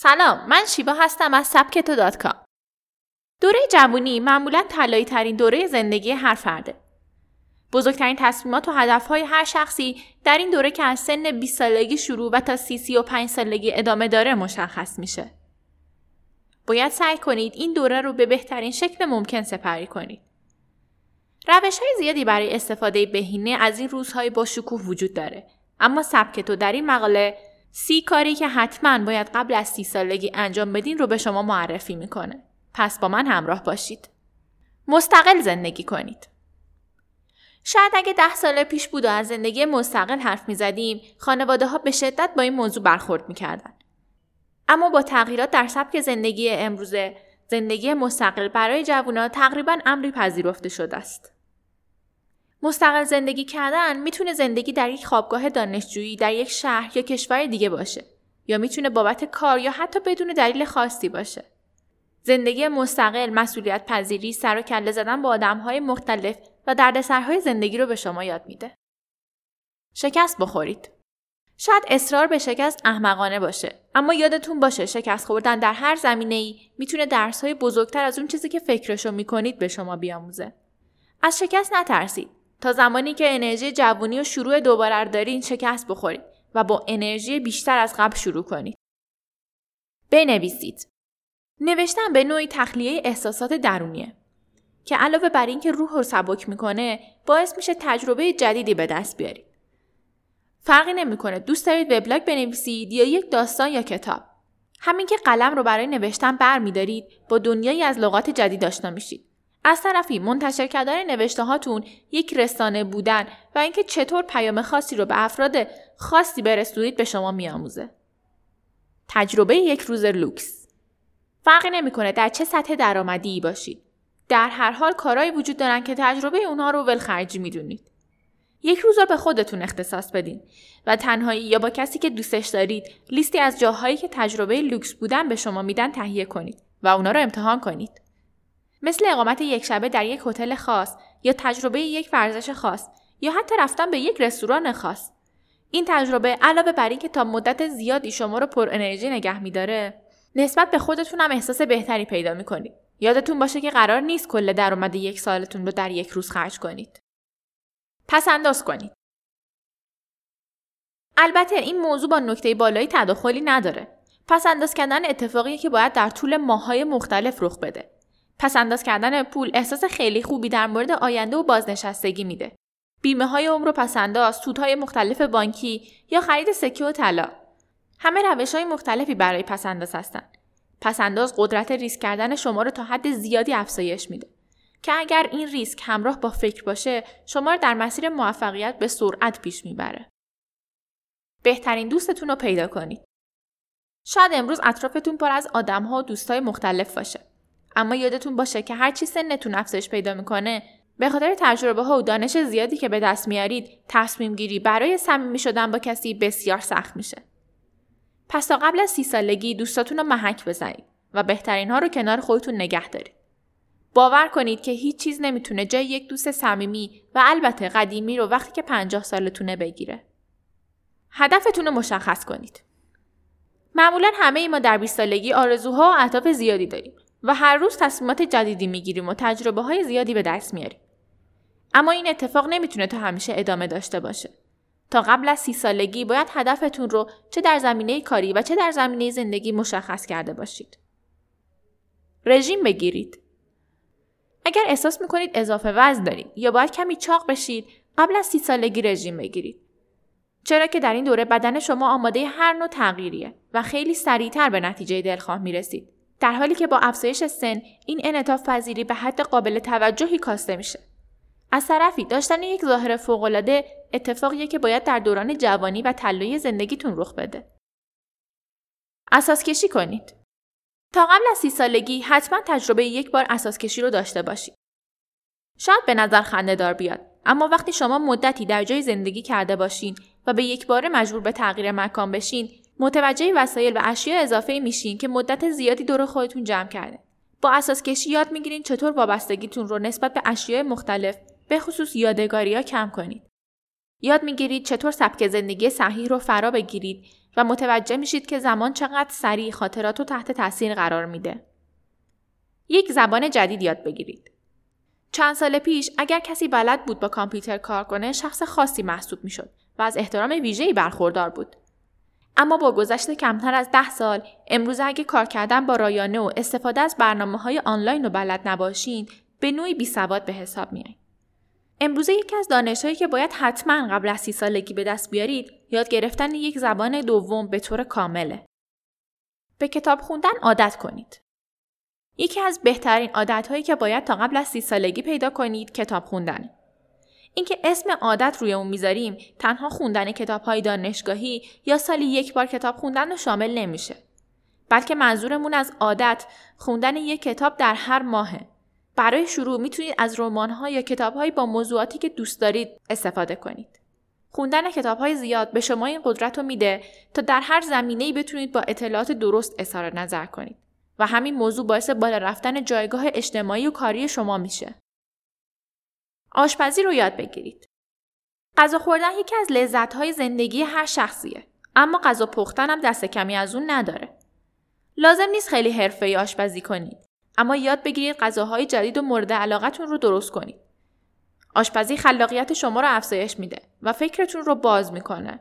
سلام من شیبا هستم از سبکتو دات کام. دوره جوانی معمولا طلایی ترین دوره زندگی هر فرده. بزرگترین تصمیمات و هدفهای هر شخصی در این دوره که از سن 20 سالگی شروع و تا 30 35 سالگی ادامه داره مشخص میشه. باید سعی کنید این دوره رو به بهترین شکل ممکن سپری کنید. روش های زیادی برای استفاده بهینه از این روزهای با شکوه وجود داره. اما سبک تو در این مقاله سی کاری که حتما باید قبل از سی سالگی انجام بدین رو به شما معرفی می‌کنه. پس با من همراه باشید. مستقل زندگی کنید. شاید اگه ده سال پیش بود و از زندگی مستقل حرف می زدیم خانواده ها به شدت با این موضوع برخورد می‌کردن. اما با تغییرات در سبک زندگی امروزه زندگی مستقل برای جوانان تقریبا امری پذیرفته شده است. مستقل زندگی کردن می‌تونه زندگی در یک خوابگاه دانشجویی در یک شهر یا کشور دیگه باشه یا می‌تونه بابت کار یا حتی بدون دلیل خاصی باشه. زندگی مستقل مسئولیت پذیری سر و کله زدن با های مختلف و دردسرهای زندگی رو به شما یاد میده. شکست بخورید. شاید اصرار به شکست احمقانه باشه اما یادتون باشه شکست خوردن در هر زمینه ای می‌تونه درس های بزرگتر از اون چیزی که فکرشو می‌کنید به شما بیاموزه. از شکست نترسید. تا زمانی که انرژی جوونی و شروع دوباره دارین شکست بخورید و با انرژی بیشتر از قبل شروع کنید. بنویسید. نوشتن به نوعی تخلیه احساسات درونیه که علاوه بر اینکه روح رو سبک می‌کنه باعث میشه تجربه جدیدی به دست بیارید. فرقی نمی‌کنه دوست دارید وبلاگ بنویسید یا یک داستان یا کتاب. همین که قلم رو برای نوشتن برمیدارید با دنیایی از لغات جدید آشنا میشید. از طرفی منتشر کردن نوشته هاتون یک رسانه بودن و اینکه چطور پیام خاصی رو به افراد خاصی برسونید به شما میآموزه. تجربه یک روز لوکس فرقی نمی‌کنه در چه سطح درآمدی باشید. در هر حال کارهایی وجود دارن که تجربه اونها رو ولخرجی می‌دونید. یک روز رو به خودتون اختصاص بدین و تنهایی یا با کسی که دوستش دارید لیستی از جاهایی که تجربه لوکس بودن به شما میدن تهیه کنید و اونا رو امتحان کنید. مثل اقامت یک شبه در یک هتل خاص یا تجربه یک ورزش خاص یا حتی رفتن به یک رستوران خاص. این تجربه علاوه بر اینکه تا مدت زیادی شما رو پر انرژی نگه میداره نسبت به خودتون هم احساس بهتری پیدا می‌کنید. یادتون باشه که قرار نیست کل درآمد یک سالتون رو در یک روز خرج کنید. پس انداز کنید. البته این موضوع با نکته بالایی تداخلی نداره. پس انداز کردن اتفاقی که باید در طول ماهای مختلف رخ بده. پس انداز کردن پول احساس خیلی خوبی در مورد آینده و بازنشستگی میده. بیمه های عمر و پسنداز، سودهای مختلف بانکی یا خرید سکه و طلا. همه روش های مختلفی برای پسنداز هستند. پسنداز قدرت ریسک کردن شما رو تا حد زیادی افزایش میده. که اگر این ریسک همراه با فکر باشه شما رو در مسیر موفقیت به سرعت پیش می‌بره. بهترین دوستتون رو پیدا کنید. شاید امروز اطرافتون پر از آدم و دوستای مختلف باشه. اما یادتون باشه که هر چی سنتون افزایش پیدا می‌کنه به خاطر تجربه ها و دانش زیادی که به دست میارید تصمیم گیری برای صمیمی شدن با کسی بسیار سخت میشه. پس تا قبل از سی سالگی دوستاتون رو محک بزنید و بهترین ها رو کنار خودتون نگه دارید. باور کنید که هیچ چیز نمی‌تونه جای یک دوست صمیمی و البته قدیمی رو وقتی که 50 سالتونه بگیره. هدفتون رو مشخص کنید. معمولا همه ای ما در 20 سالگی آرزوها و اهداف زیادی داریم و هر روز تصمیمات جدیدی می‌گیریم و تجربه های زیادی به دست میاریم. اما این اتفاق نمی‌تونه تا همیشه ادامه داشته باشه. تا قبل از سی سالگی باید هدفتون رو چه در زمینه کاری و چه در زمینه زندگی مشخص کرده باشید. رژیم بگیرید. اگر احساس می‌کنید اضافه وزن دارید یا باید کمی چاق بشید قبل از سی سالگی رژیم بگیرید. چرا که در این دوره بدن شما آماده هر نوع تغییریه و خیلی سریعتر به نتیجه دلخواه می‌رسید. در حالی که با افزایش سن این انعطاف پذیری به حد قابل توجهی کاسته میشه. از طرفی داشتن یک ظاهر فوقالعاده اتفاقیه که باید در دوران جوانی و طلایی زندگیتون رخ بده. اساس کشی کنید. تا قبل از سی سالگی حتما تجربه یک بار اساس کشی رو داشته باشید. شاید به نظر خنده دار بیاد اما وقتی شما مدتی در جای زندگی کرده باشین و به یک بار مجبور به تغییر مکان بشین متوجه وسایل و اشیاء اضافه میشین که مدت زیادی دور خودتون جمع کرده. با اساس کشی یاد می‌گیرین چطور وابستگیتون رو نسبت به اشیاء مختلف به خصوص یادگاری ها کم کنید. یاد می‌گیرید چطور سبک زندگی صحیح رو فرا بگیرید و متوجه میشید که زمان چقدر سریع خاطرات رو تحت تاثیر قرار میده. یک زبان جدید یاد بگیرید. چند سال پیش اگر کسی بلد بود با کامپیوتر کار کنه شخص خاصی محسوب می‌شد و از احترام ویژه‌ای برخوردار بود. اما با گذشت کمتر از ده سال امروز اگه کار کردن با رایانه و استفاده از برنامه های آنلاین رو بلد نباشین به نوعی بی سواد به حساب میایین. امروزه یکی از دانشهایی که باید حتما قبل از سی سالگی به دست بیارید یاد گرفتن یک زبان دوم به طور کامله. به کتاب خوندن عادت کنید. یکی از بهترین عادتهایی که باید تا قبل از سی سالگی پیدا کنید کتاب خوندن. اینکه اسم عادت روی اون می‌ذاریم تنها خوندن کتاب های دانشگاهی یا سالی یک بار کتاب خوندن رو شامل نمیشه. بلکه منظورمون از عادت خوندن یک کتاب در هر ماهه. برای شروع می‌تونید از رمان یا کتاب با موضوعاتی که دوست دارید استفاده کنید. خوندن کتاب های زیاد به شما این قدرت رو میده تا در هر زمینه بتونید با اطلاعات درست اظهار نظر کنید و همین موضوع باعث بالا رفتن جایگاه اجتماعی و کاری شما میشه. آشپزی رو یاد بگیرید. غذا خوردن یکی از لذت‌های زندگی هر شخصیه، اما غذا پختن هم دست کمی از اون نداره. لازم نیست خیلی حرفه‌ای آشپزی کنید، اما یاد بگیرید غذاهای جدید و مورد علاقتون رو درست کنید. آشپزی خلاقیت شما رو افزایش میده و فکرتون رو باز می‌کنه.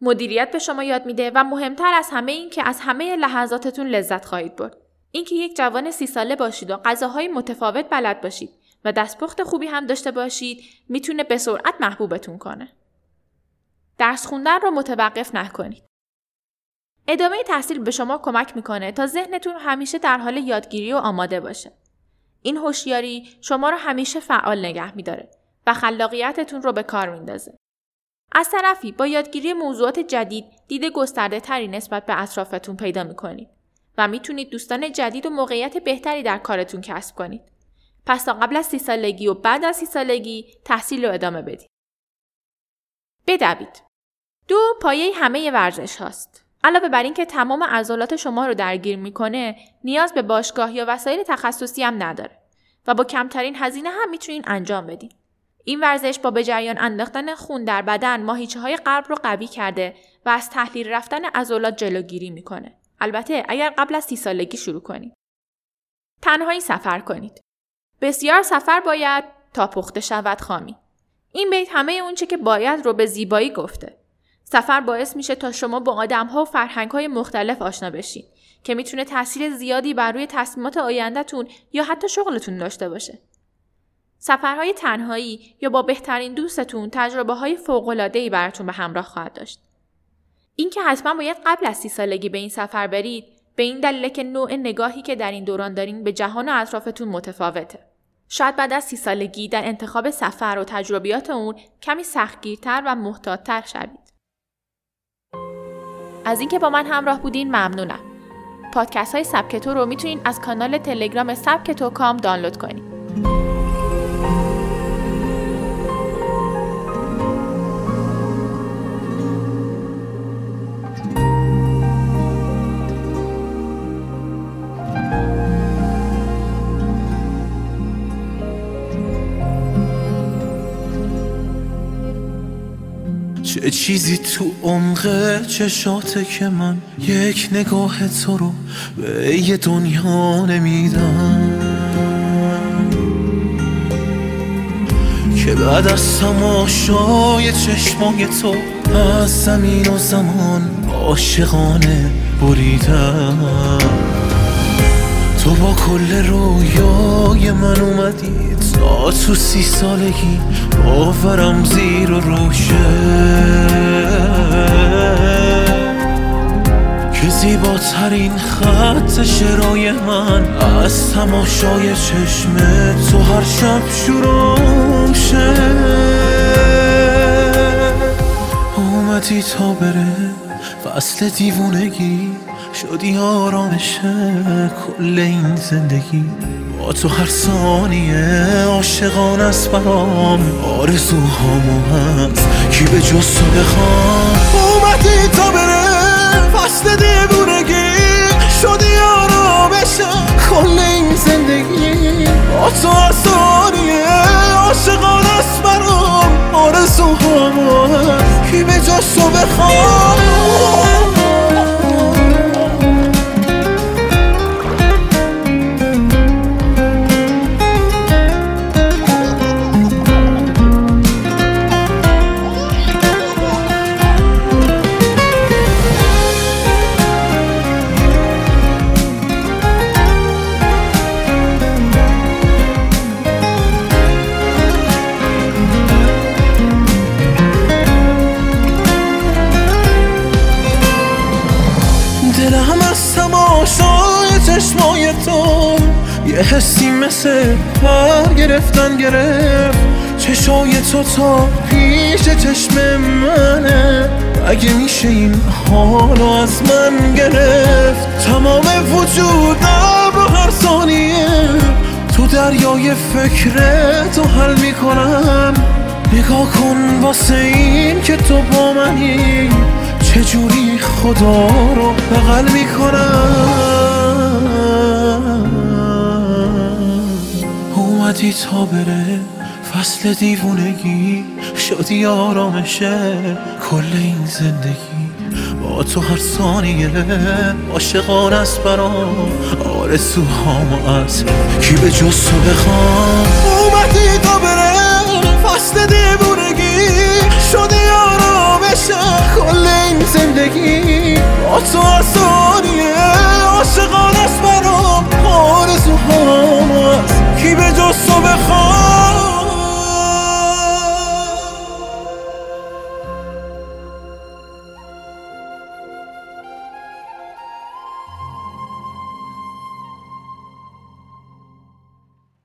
مدیریت به شما یاد میده و مهمتر از همه این که از همه لحظاتتون لذت خواهید برد. اینکه یک جوان سی ساله باشید و غذاهای متفاوت بلد باشید و دستپخت خوبی هم داشته باشید می‌تونه به سرعت محبوبتون کنه. درس خوندن رو متوقف نکنید. ادامه تحصیل به شما کمک می‌کنه تا ذهنتون همیشه در حال یادگیری و آماده باشه. این هوشیاری شما رو همیشه فعال نگه میداره و خلاقیتتون رو به کار میندازه. از طرفی با یادگیری موضوعات جدید دید گسترده تری نسبت به اطرافتون پیدا می‌کنید و می‌تونید دوستان جدید و موقعیت بهتری در کارتون کسب کنید. پس تا قبل از سی سالگی و بعد از سی سالگی تحصیل رو ادامه بدید. بدوید. دو پایه همه ورزش هاست. علاوه بر اینکه تمام عضلات شما رو درگیر می‌کنه، نیاز به باشگاه یا وسایل تخصصی هم نداره و با کمترین هزینه هم می‌تونین انجام بدین. این ورزش با به جریان انداختن خون در بدن ماهیچه های قلب رو قوی کرده و از تحلیل رفتن عضلات جلوگیری می‌کنه. البته اگر قبل از سی سالگی شروع کنید. تنهایی سفر کنید. بسیار سفر باید تا پخته شود خامی. این بیت همه اونچه که باید رو به زیبایی گفته. سفر باعث میشه تا شما با آدم ها و فرهنگ های مختلف آشنا بشین که می‌تونه تاثیر زیادی بر روی تصمیمات آیندهتون یا حتی شغلتون داشته باشه. سفرهای تنهایی یا با بهترین دوستتون تجربه های ای براتون به همراه خواهد داشت. اینکه حتما باید قبل از سی سالگی به این سفر برید به این دلیل که نوع نگاهی که در این دوران دارین به جهان و اطرافتون متفاوته. شاید بعد از سی سالگی در انتخاب سفر و تجربیات اون کمی سختگیرتر و محتاطتر شوید. از اینکه با من همراه بودین ممنونم. پادکست های سبکتو رو می‌تونین از کانال تلگرام سبکتو کام دانلود کنید. چه چیزی تو عمق چشاته که من یک نگاه تو رو به یه دنیا نمیدم. که بعد از تماشای چشمای تو از زمین و زمان عاشقانه بریدم. تو با کل رویای من اومدی تا تو سی سالگی باورم زیر و روشه. که زیباترین خط شرای من از تماشای چشم تو هر شب شروع شه اومدی تا بره فصل دیوونگی شدی آرامشه کل این زندگی. تو هر ثانیه عاشقان است برام. آرزوهامو هست. کی به جز تو بخوام؟ اومدی تا بره. فصل دیوونگی. شدی آرامشه کل این زندگی. با تو هر ثانیه عاشقان است برام. آرزوهامو هست. کی به جز تو بخوام؟ یه حسی مثل گرفتن گرفت. چشای تو تا پیش چشم منه. اگه میشه این حالو از من گرفت. تمام وجودم رو هر ثانیه تو دریای فکرتو حل می‌کنم. نگاه کن واسه این که تو با منی. چجوری خدا رو بغل می‌کنم؟ اومدی تا بره فصل دیوونگی شدی آرامشه کل این زندگی. با تو هر ثانیه عاشقان است برام آرزوهامو از کی به جز تو بخوام. اومدی تا بره فصل دیوونگی شدی آرامشه کل این زندگی. با تو هر ثانیه عاشقان است برام آرزوهامو از کی به جز تو بخوام